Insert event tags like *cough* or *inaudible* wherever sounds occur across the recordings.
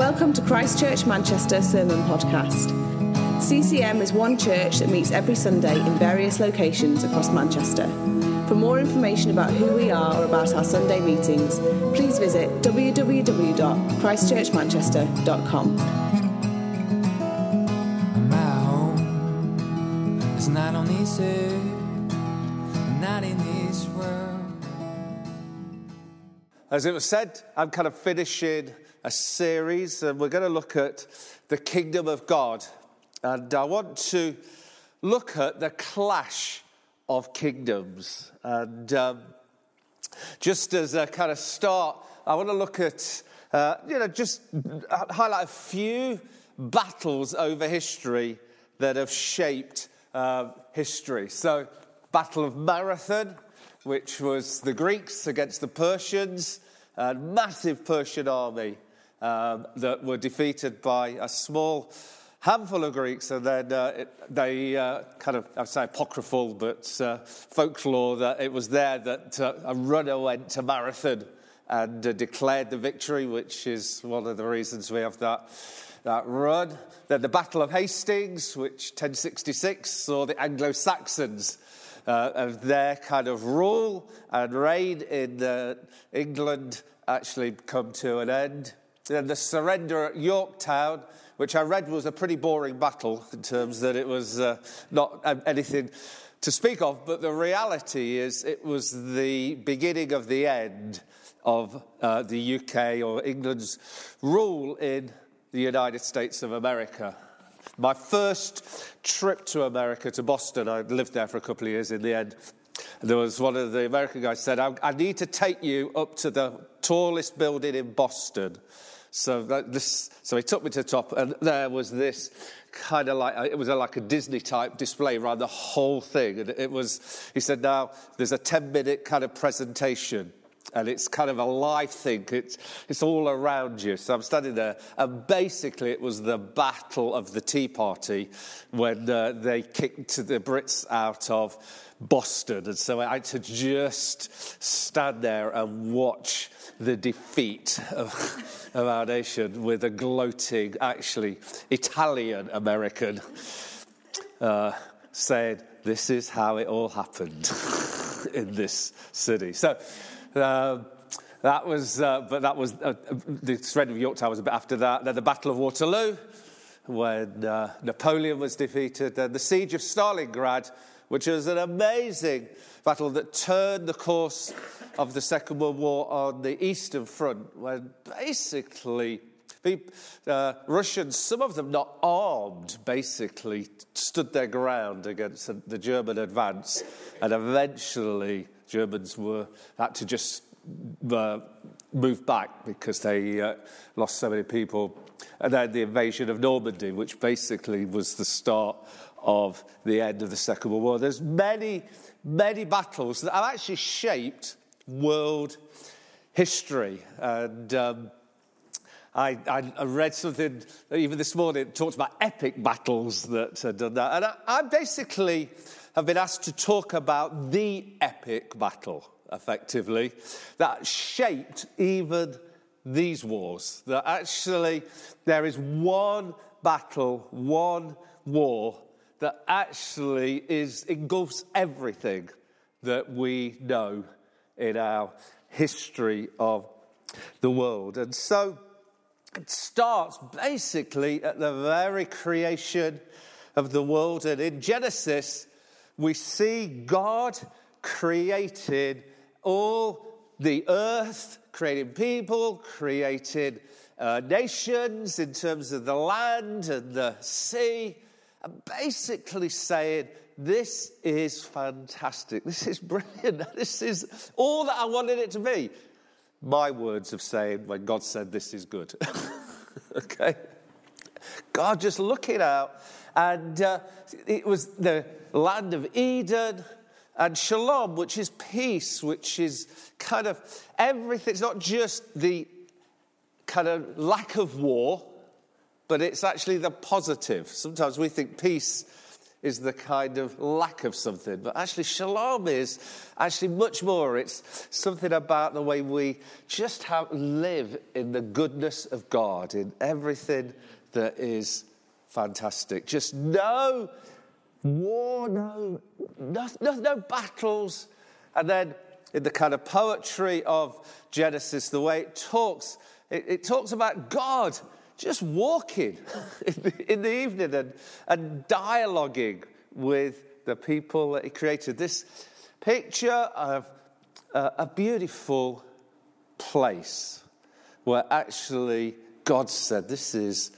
Welcome to Christchurch Manchester Sermon Podcast. CCM is one church that meets every Sunday in various locations across Manchester. For more information about who we are or about our Sunday meetings, please visit www.christchurchmanchester.com. My home is not on this earth, not in this world. As it was said, I'm kind of finishing a series, and we're going to look at the kingdom of God. And I want to look at the clash of kingdoms. And um, just as a kind of start, I want to look at, uh, you know, just highlight a few battles over history that have shaped uh, history. So, Battle of Marathon, which was the Greeks against the Persians, a massive Persian army um, that were defeated by a small handful of Greeks, and then uh, it, they uh, kind of, I'd say apocryphal, but uh, folklore that it was there that uh, a runner went to Marathon and uh, declared the victory, which is one of the reasons we have that, that run. Then the Battle of Hastings, which 1066 saw the Anglo Saxons. Uh, of their kind of rule and reign in England actually come to an end. Then the surrender at Yorktown, which I read was a pretty boring battle in terms that it was uh, not anything to speak of, but the reality is it was the beginning of the end of uh, the UK or England's rule in the United States of America. My first trip to America, to Boston, I lived there for a couple of years in the end. There was one of the American guys said, I, I need to take you up to the tallest building in Boston so, this, so he took me to the top, and there was this kind of like it was a, like a Disney type display around the whole thing. And it was, he said, now there's a 10 minute kind of presentation. And it's kind of a live thing. It's, it's all around you. So I'm standing there. And basically, it was the battle of the Tea Party when uh, they kicked the Brits out of Boston. And so I had to just stand there and watch the defeat of, *laughs* of our nation with a gloating, actually Italian American uh, saying, This is how it all happened *laughs* in this city. So, um, that was, uh, but that was, uh, the surrender of Yorktown was a bit after that. Then the Battle of Waterloo, when uh, Napoleon was defeated. Then the Siege of Stalingrad, which was an amazing battle that turned the course of the Second World War on the Eastern Front, when basically uh, Russians, some of them not armed, basically stood their ground against the German advance, and eventually Germans were had to just uh, move back because they uh, lost so many people. And then the invasion of Normandy, which basically was the start of the end of the Second World War. There's many, many battles that have actually shaped world history. And um, I, I, read something even this morning, talks about epic battles that had done that. And I, I basically have been asked to talk about the epic battle, effectively, that shaped even these wars. That actually there is one battle, one war that actually is engulfs everything that we know in our history of the world. And so it starts basically at the very creation of the world. And in Genesis, we see God created all the earth, created people, created uh, nations in terms of the land and the sea, and basically saying, this is fantastic. This is brilliant. *laughs* This is all that I wanted it to be. My words of saying when God said this is good. *laughs* okay? God just looking out, and uh, it was the land of Eden and shalom, which is peace, which is kind of everything. It's not just the kind of lack of war, but it's actually the positive. Sometimes we think peace is the kind of lack of something. But actually, shalom is actually much more. It's something about the way we just have, live in the goodness of God, in everything that is fantastic. Just no war, no, no, no, no battles. And then in the kind of poetry of Genesis, the way it talks, it, it talks about God just walking *laughs* in the, in the evening and, and dialoguing with the people that he created. This picture of a beautiful place where actually God said, This is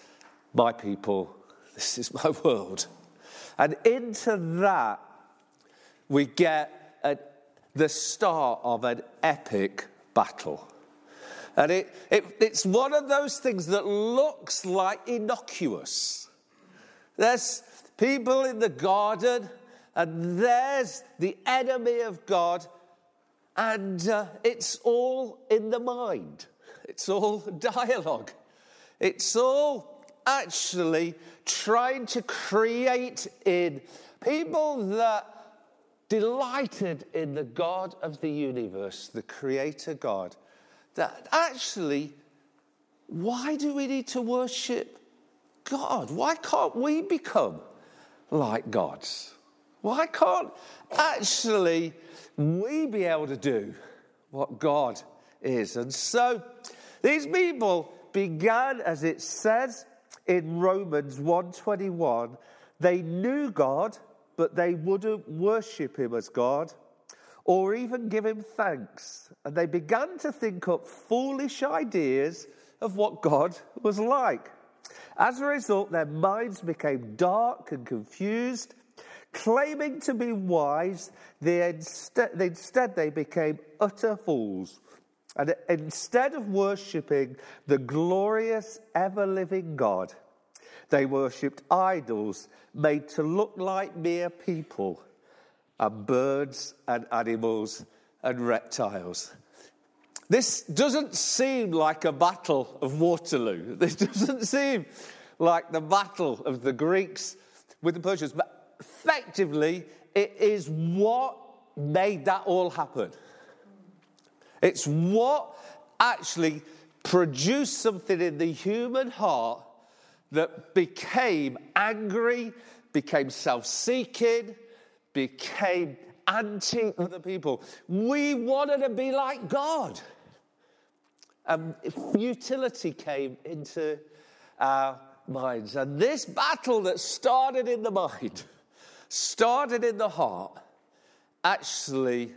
my people, this is my *laughs* world. And into that, we get a, the start of an epic battle. And it, it, it's one of those things that looks like innocuous. There's people in the garden, and there's the enemy of God, and uh, it's all in the mind. It's all *laughs* dialogue. It's all actually trying to create in people that delighted in the God of the universe, the Creator God that actually, why do we need to worship God? Why can't we become like gods? Why can't actually we be able to do what God is? And so these people began, as it says in Romans 121, they knew God, but they wouldn't worship him as God or even give him thanks. And they began to think up foolish ideas of what God was like. As a result, their minds became dark and confused. Claiming to be wise, they instead, instead they became utter fools. And instead of worshipping the glorious, ever living God, they worshipped idols made to look like mere people and birds and animals and reptiles. This doesn't seem like a battle of Waterloo. *laughs* This doesn't seem like the battle of the Greeks with the Persians, but effectively, it is what made that all happen. It's what actually produced something in the human heart that became angry, became self seeking, became anti *laughs* other people. We wanted to be like God. And futility came into our minds. And this battle that started in the mind, started in the heart, actually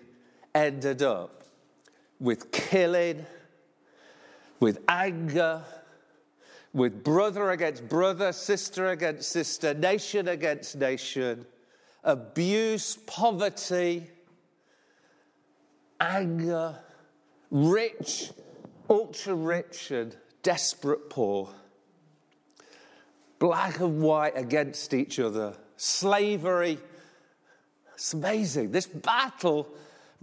ended up with killing, with anger, with brother against brother, sister against sister, nation against nation abuse, poverty, anger, rich, ultra rich, and desperate poor, black and white against each other, slavery. It's amazing. This battle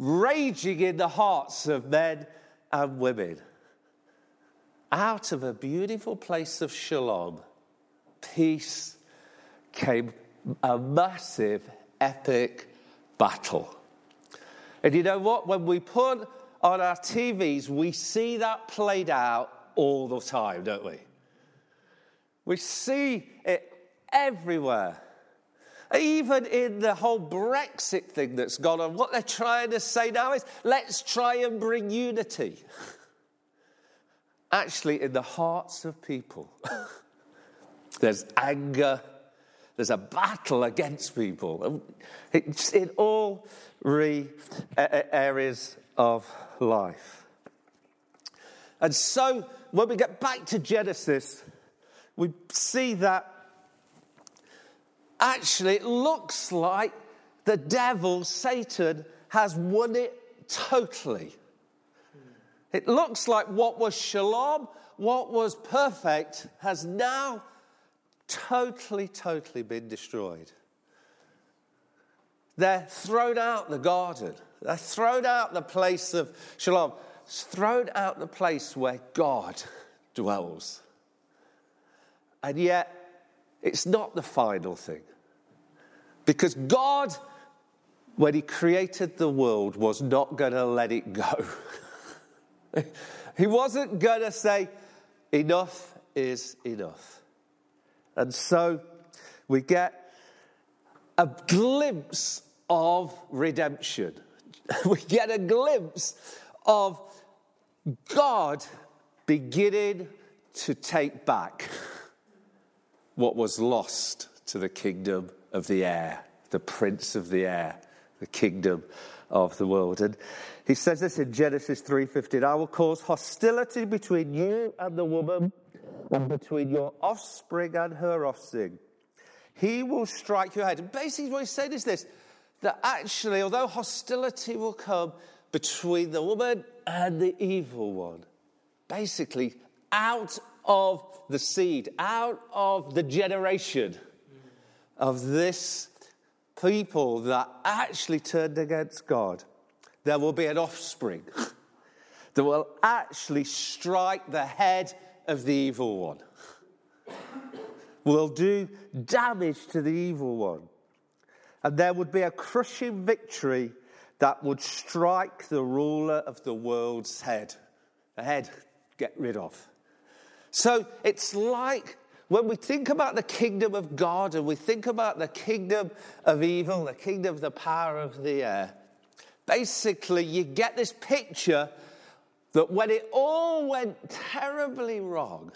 raging in the hearts of men and women. Out of a beautiful place of shalom, peace came a massive, epic battle. And you know what? When we put on our TVs, we see that played out all the time, don't we? We see it everywhere. Even in the whole Brexit thing that's gone on, what they're trying to say now is let's try and bring unity. *laughs* Actually, in the hearts of people, *laughs* there's anger there's a battle against people. It's in all re- areas of life. And so when we get back to Genesis, we see that actually it looks like the devil, Satan, has won it totally. It looks like what was shalom, what was perfect, has now totally, totally been destroyed. They're thrown out the garden. They're thrown out the place of shalom. Thrown out the place where God dwells. And yet, it's not the final thing. Because God, when He created the world, was not going to let it go. *laughs* he wasn't going to say, enough is enough. And so we get a glimpse of redemption. *laughs* We get a glimpse of God beginning to take back what was lost to the kingdom of the air, the prince of the air, the kingdom of the world. And he says this in Genesis 3:15, I will cause hostility between you and the woman and between your offspring and her offspring. He will strike your head. And basically what he's saying is this that actually although hostility will come between the woman and the evil one, basically out of the seed, out of the generation of this people that actually turned against God, there will be an offspring *laughs* that will actually strike the head of the evil one, will do damage to the evil one. And there would be a crushing victory that would strike the ruler of the world's head. The head, get rid of. So it's like when we think about the kingdom of God and we think about the kingdom of evil, the kingdom of the power of the air, basically you get this picture that when it all went terribly wrong,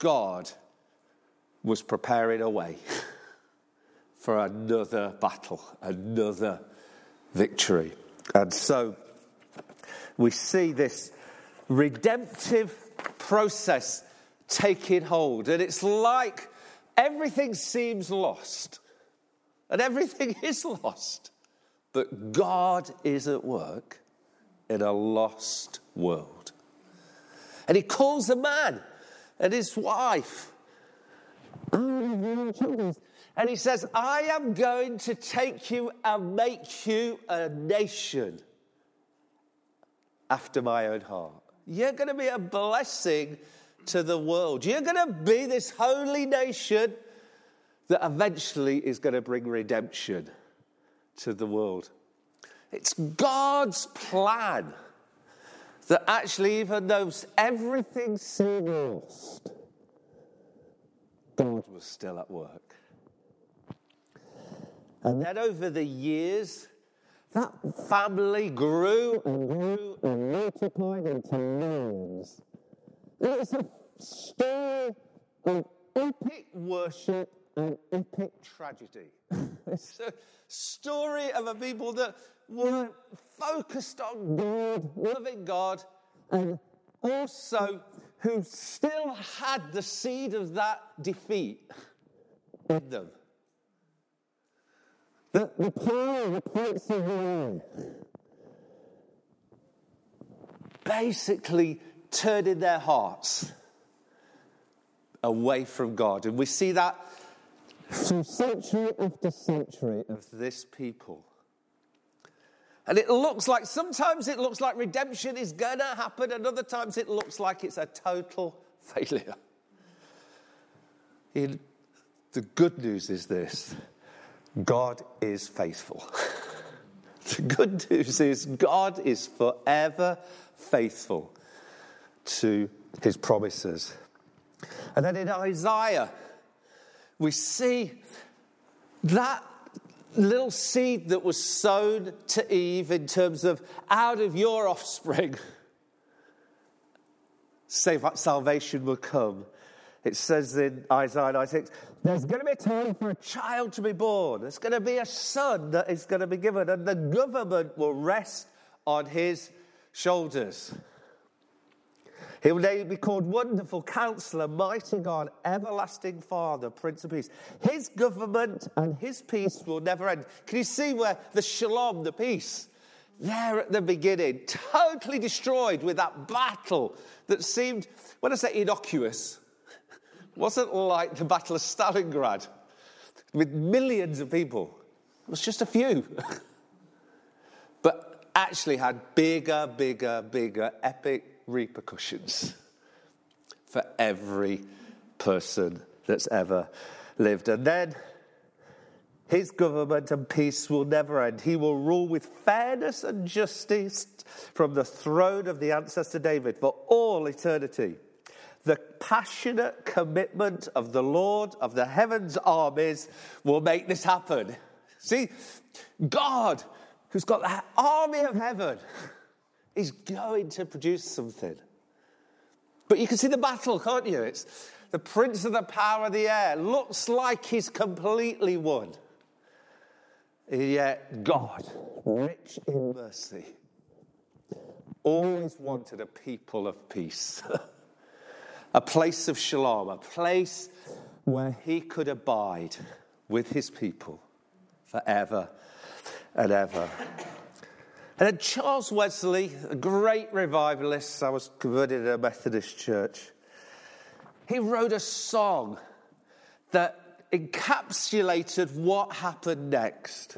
God was preparing a way *laughs* for another battle, another victory. And so we see this redemptive process taking hold. And it's like everything seems lost, and everything *laughs* is lost. But God is at work in a lost world. And He calls a man and his wife. *laughs* And he says, I am going to take you and make you a nation after my own heart. You're going to be a blessing to the world. You're going to be this holy nation that eventually is going to bring redemption to the world. It's God's plan that actually, even though everything seemed lost, God was still at work. And then over the years, that family grew and grew and multiplied into millions. It's a story of epic worship and epic tragedy. *laughs* it's a story of a people that were focused on God, loving God, and also who still had the seed of that defeat in them. The, the power, the prince of the air, basically turning their hearts away from God. And we see that through century after century of this people. And it looks like, sometimes it looks like redemption is going to happen, and other times it looks like it's a total *laughs* failure. In, the good news is this God is faithful. *laughs* the good news is God is forever faithful to his promises. And then in Isaiah, we see that little seed that was sown to Eve in terms of out of your offspring, salvation will come. It says in Isaiah 96, there's going to be a time for a child to be born. There's going to be a son that is going to be given, and the government will rest on his shoulders. He will be called Wonderful Counselor, Mighty God, Everlasting Father, Prince of Peace. His government and his peace will never end. Can you see where the shalom, the peace, there at the beginning, totally destroyed with that battle that seemed, when I say innocuous, *laughs* wasn't like the Battle of Stalingrad with millions of people. It was just a few. *laughs* but actually had bigger, bigger, bigger, epic repercussions for every person that's ever lived. And then His government and peace will never end. He will rule with fairness and justice from the throne of the ancestor David for all eternity. The passionate commitment of the Lord of the heavens armies will make this happen. See, God, who's got the army of heaven, is going to produce something. But you can see the battle, can't you? It's the prince of the power of the air. Looks like he's completely won. And yet, God, rich in mercy, always wanted a people of peace, *laughs* a place of shalom, a place where he could abide with his people forever and ever. And Charles Wesley, a great revivalist, I was converted in a Methodist church, he wrote a song that encapsulated what happened next.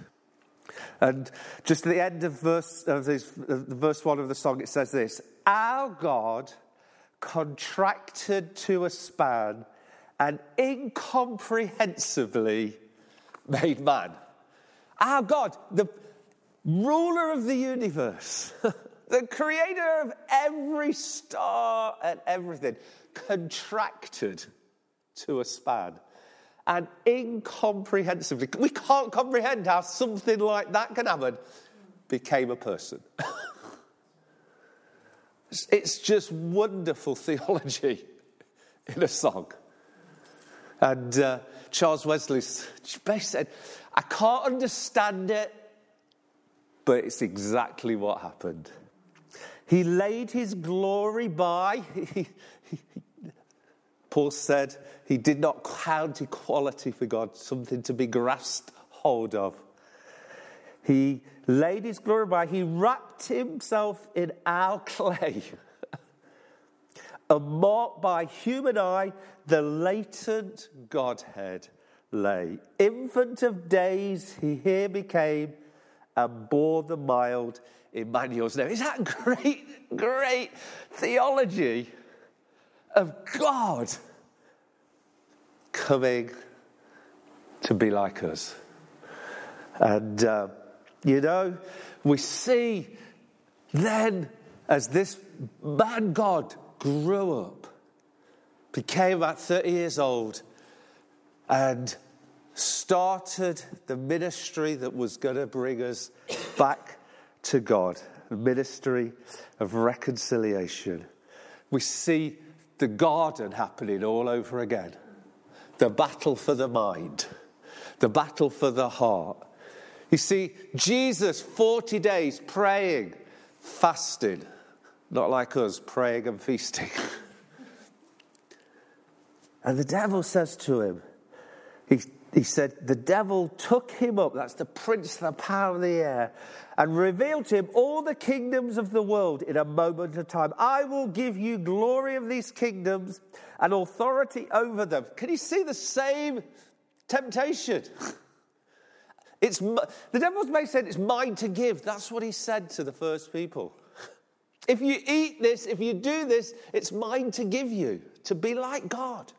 And just at the end of verse, of this, of verse one of the song, it says this Our God contracted to a span and incomprehensibly made man. Our God, the ruler of the universe, *laughs* the creator of every star and everything, contracted to a span. And incomprehensibly, we can't comprehend how something like that can happen, became a person. *laughs* it's just wonderful *laughs* theology in a song. And uh, Charles Wesley basically said, I can't understand it, but it's exactly what happened. He laid his glory by. *laughs* Paul said he did not count equality for God something to be grasped hold of. He laid his glory by. He wrapped himself in our clay. *laughs* and marked by human eye, the latent Godhead lay. Infant of days, he here became and bore the mild Emmanuel's name. Is that *laughs* great, great theology of God coming to be like us? And, uh, you know, we see then as this man God grew up, became about 30 years old, and started the ministry that was going to bring us back to God, the ministry of reconciliation. We see the garden happening all over again. The battle for the mind, the battle for the heart. You see, Jesus, 40 days praying, fasting, not like us, praying and feasting. *laughs* and the devil says to him, he he said, The devil took him up, that's the prince of the power of the air, and revealed to him all the kingdoms of the world in a moment of time. I will give you glory of these kingdoms and authority over them. Can you see the same temptation? It's, the devil's may said it's mine to give. That's what he said to the first people. If you eat this, if you do this, it's mine to give you, to be like God.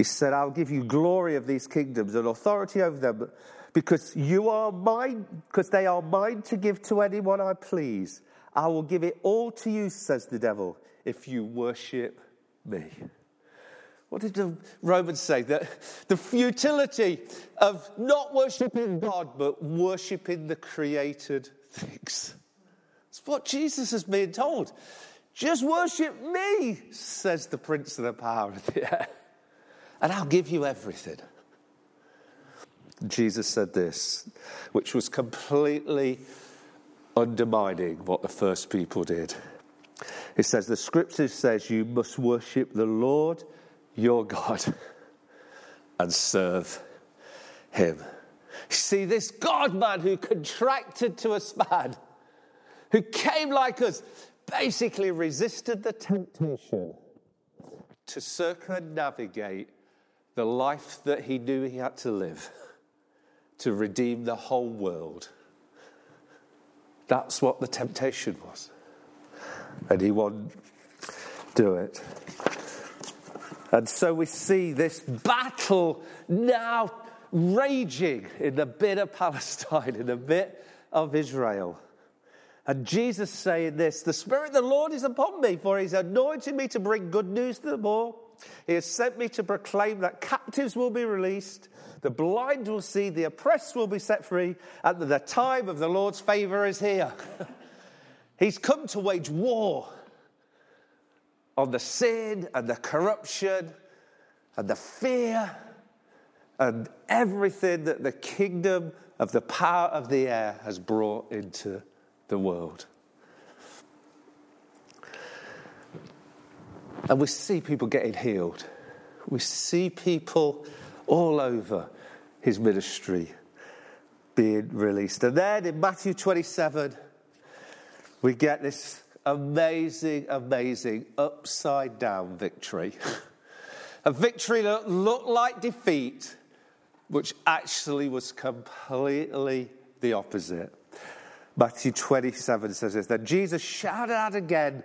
He said, I'll give you glory of these kingdoms and authority over them because you are mine, because they are mine to give to anyone I please. I will give it all to you, says the devil, if you worship me. What did the Romans say? That the futility of not worshipping God, but worshipping the created things. It's what Jesus has been told. Just worship me, says the prince of the power of the air and I'll give you everything. Jesus said this, which was completely undermining what the first people did. He says, The scripture says you must worship the Lord your God *laughs* and serve him. See, this God man who contracted to a span, who came like us, basically resisted the temptation to circumnavigate the life that he knew he had to live to redeem the whole world. That's what the temptation was. And he won't do it. And so we see this battle now raging in the bit of Palestine, in the bit of Israel. And Jesus saying this The Spirit of the Lord is upon me, for he's anointed me to bring good news to the poor. He has sent me to proclaim that captives will be released, the blind will see, the oppressed will be set free, and the time of the Lord's favor is here. *laughs* he's come to wage war on the sin and the corruption and the fear and everything that the kingdom of the power of the air has brought into the world. And we see people getting healed. We see people all over his ministry being released. And then in Matthew 27, we get this amazing, amazing upside down victory. *laughs* A victory that looked like defeat, which actually was completely the opposite. Matthew 27 says this Then Jesus shouted out again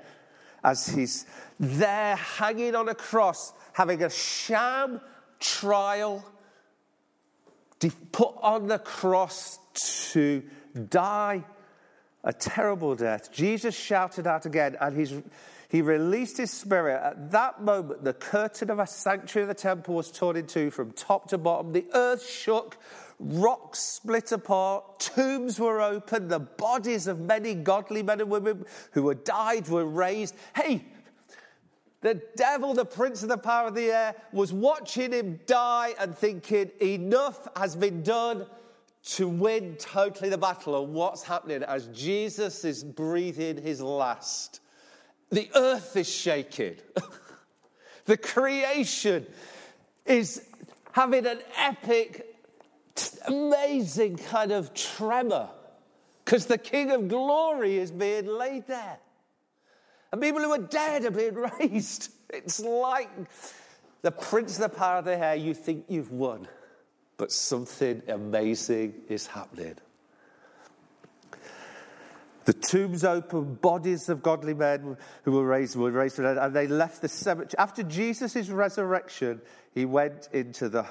as he's there hanging on a cross, having a sham trial, put on the cross to die a terrible death. Jesus shouted out again, and he's, he released his spirit. At that moment, the curtain of a sanctuary of the temple was torn in two from top to bottom. The earth shook, rocks split apart, tombs were opened, the bodies of many godly men and women who had died were raised. Hey, the devil, the prince of the power of the air, was watching him die and thinking, enough has been done to win totally the battle and what's happening as Jesus is breathing his last. The earth is shaking. *laughs* the creation is having an epic, amazing kind of tremor because the King of Glory is being laid there. And people who are dead are being *laughs* raised. It's like the prince of the power of the air, you think you've won but something amazing is happening. The tombs open, bodies of godly men who were raised were raised and they left the cemetery. After Jesus' resurrection, he went into the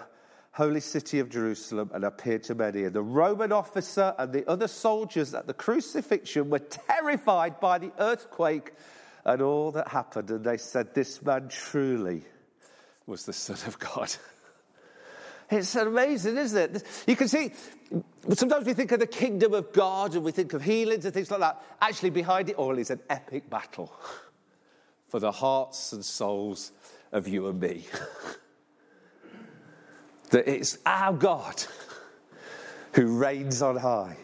holy city of Jerusalem and appeared to many. And the Roman officer and the other soldiers at the crucifixion were terrified by the earthquake and all that happened. And they said, This man truly was the Son of God. *laughs* It's amazing, isn't it? You can see, sometimes we think of the kingdom of God and we think of healings and things like that. Actually, behind it all is an epic battle *laughs* for the hearts and souls of you and me. *laughs* that it's our God who reigns on high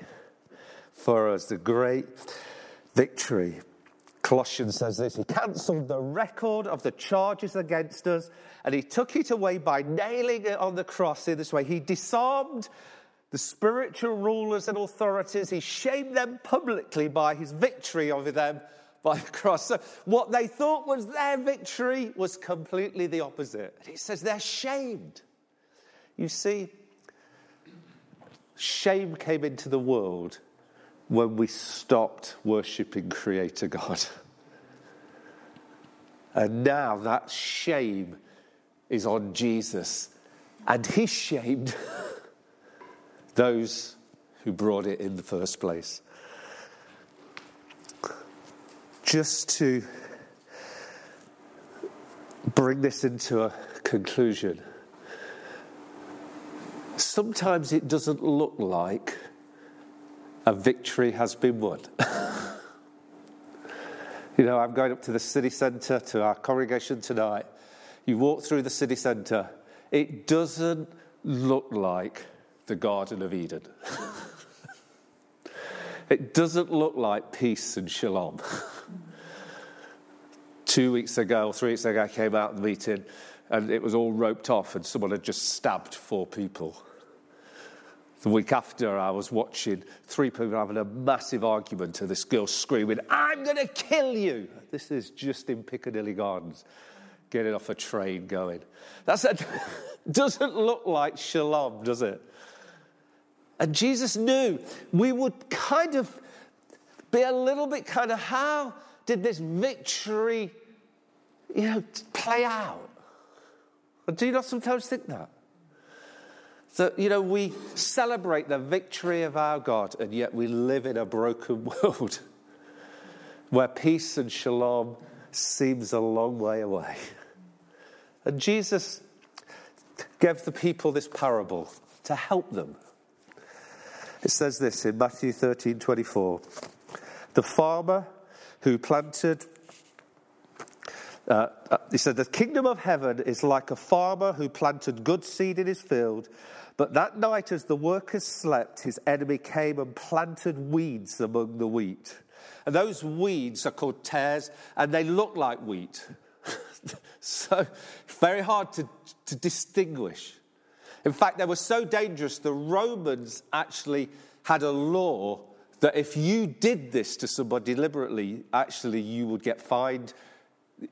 for us, the great victory. Colossians says this He cancelled the record of the charges against us and he took it away by nailing it on the cross in this way. He disarmed the spiritual rulers and authorities, he shamed them publicly by his victory over them by the cross. So, what they thought was their victory was completely the opposite. And he says they're shamed. You see, shame came into the world when we stopped worshipping Creator God. And now that shame is on Jesus. And he shamed *laughs* those who brought it in the first place. Just to bring this into a conclusion, sometimes it doesn't look like a victory has been won. *laughs* you know, I'm going up to the city centre to our congregation tonight you walk through the city centre, it doesn't look like the Garden of Eden. *laughs* it doesn't look like peace and shalom. *laughs* Two weeks ago, or three weeks ago, I came out of the meeting and it was all roped off, and someone had just stabbed four people. The week after, I was watching three people having a massive argument, and this girl screaming, I'm going to kill you. This is just in Piccadilly Gardens getting off a train going. That *laughs* doesn't look like shalom, does it? And Jesus knew we would kind of be a little bit kind of how did this victory, you know, play out? Do you not sometimes think that? That, you know, we celebrate the victory of our God, and yet we live in a broken *laughs* world where peace and shalom seems a long way away. And Jesus gave the people this parable to help them. It says this in Matthew 13 24. The farmer who planted, uh, uh, he said, The kingdom of heaven is like a farmer who planted good seed in his field. But that night, as the workers slept, his enemy came and planted weeds among the wheat. And those weeds are called tares, and they look like wheat. *laughs* so, very hard to, to distinguish. In fact, they were so dangerous, the Romans actually had a law that if you did this to somebody deliberately, actually you would get fined.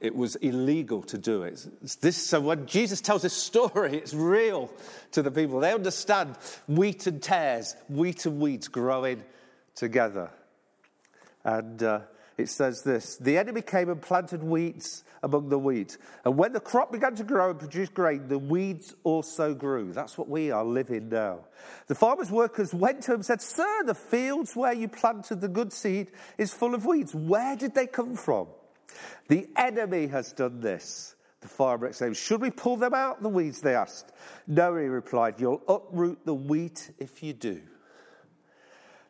It was illegal to do it. This, so when Jesus tells this story, it's real to the people. They understand wheat and tares, wheat and weeds growing together. And uh, it says this The enemy came and planted weeds among the wheat. And when the crop began to grow and produce grain, the weeds also grew. That's what we are living now. The farmer's workers went to him and said, Sir, the fields where you planted the good seed is full of weeds. Where did they come from? The enemy has done this. The farmer exclaimed, Should we pull them out, the weeds? They asked. No, he replied, You'll uproot the wheat if you do.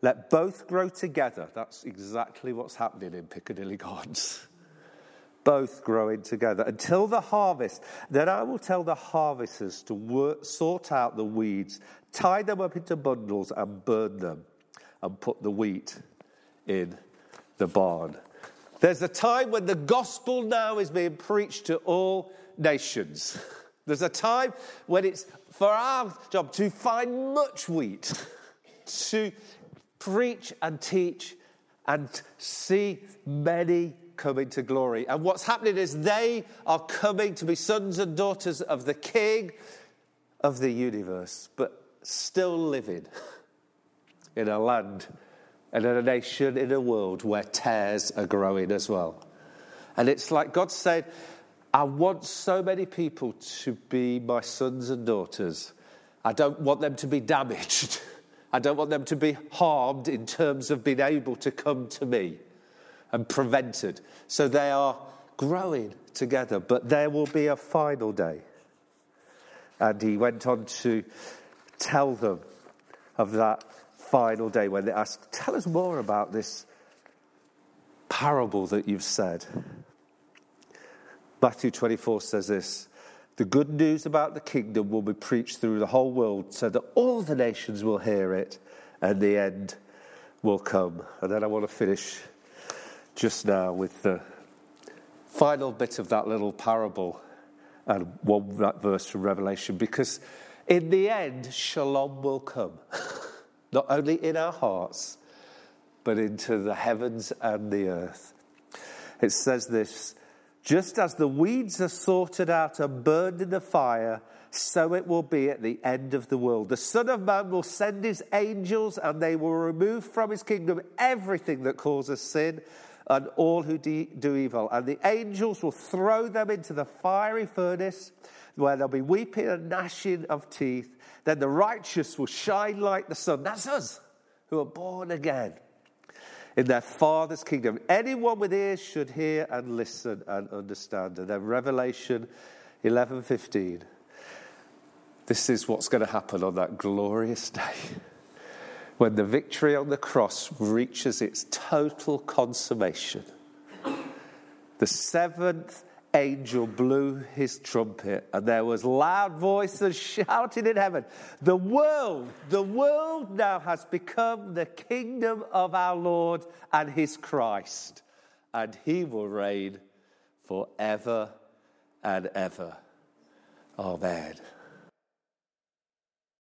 Let both grow together. That's exactly what's happening in Piccadilly Gardens. Both growing together until the harvest. Then I will tell the harvesters to work, sort out the weeds, tie them up into bundles, and burn them, and put the wheat in the barn. There's a time when the gospel now is being preached to all nations. *laughs* There's a time when it's for our job to find much wheat, *laughs* to preach and teach and see many coming to glory. And what's happening is they are coming to be sons and daughters of the King of the universe, but still living *laughs* in a land and in a nation, in a world where tares are growing as well. And it's like God said, I want so many people to be my sons and daughters. I don't want them to be damaged. *laughs* I don't want them to be harmed in terms of being able to come to me and prevented. So they are growing together, but there will be a final day. And he went on to tell them of that final day when they ask, Tell us more about this parable that you've said. Matthew 24 says this the good news about the kingdom will be preached through the whole world so that all the nations will hear it and the end will come. And then I want to finish just now with the final bit of that little parable and one that verse from Revelation because in the end, shalom will come, *laughs* not only in our hearts, but into the heavens and the earth. It says this just as the weeds are sorted out and burned in the fire, so it will be at the end of the world. The Son of Man will send his angels, and they will remove from his kingdom everything that causes sin and all who do evil. And the angels will throw them into the fiery furnace, where there'll be weeping and gnashing of teeth. Then the righteous will shine like the sun. That's us who are born again in their Father's kingdom. Anyone with ears should hear and listen and understand. And then Revelation 11:15. This is what's going to happen on that glorious day when the victory on the cross reaches its total consummation. The seventh angel blew his trumpet, and there was loud voices shouting in heaven The world, the world now has become the kingdom of our Lord and his Christ, and he will reign forever and ever. Amen.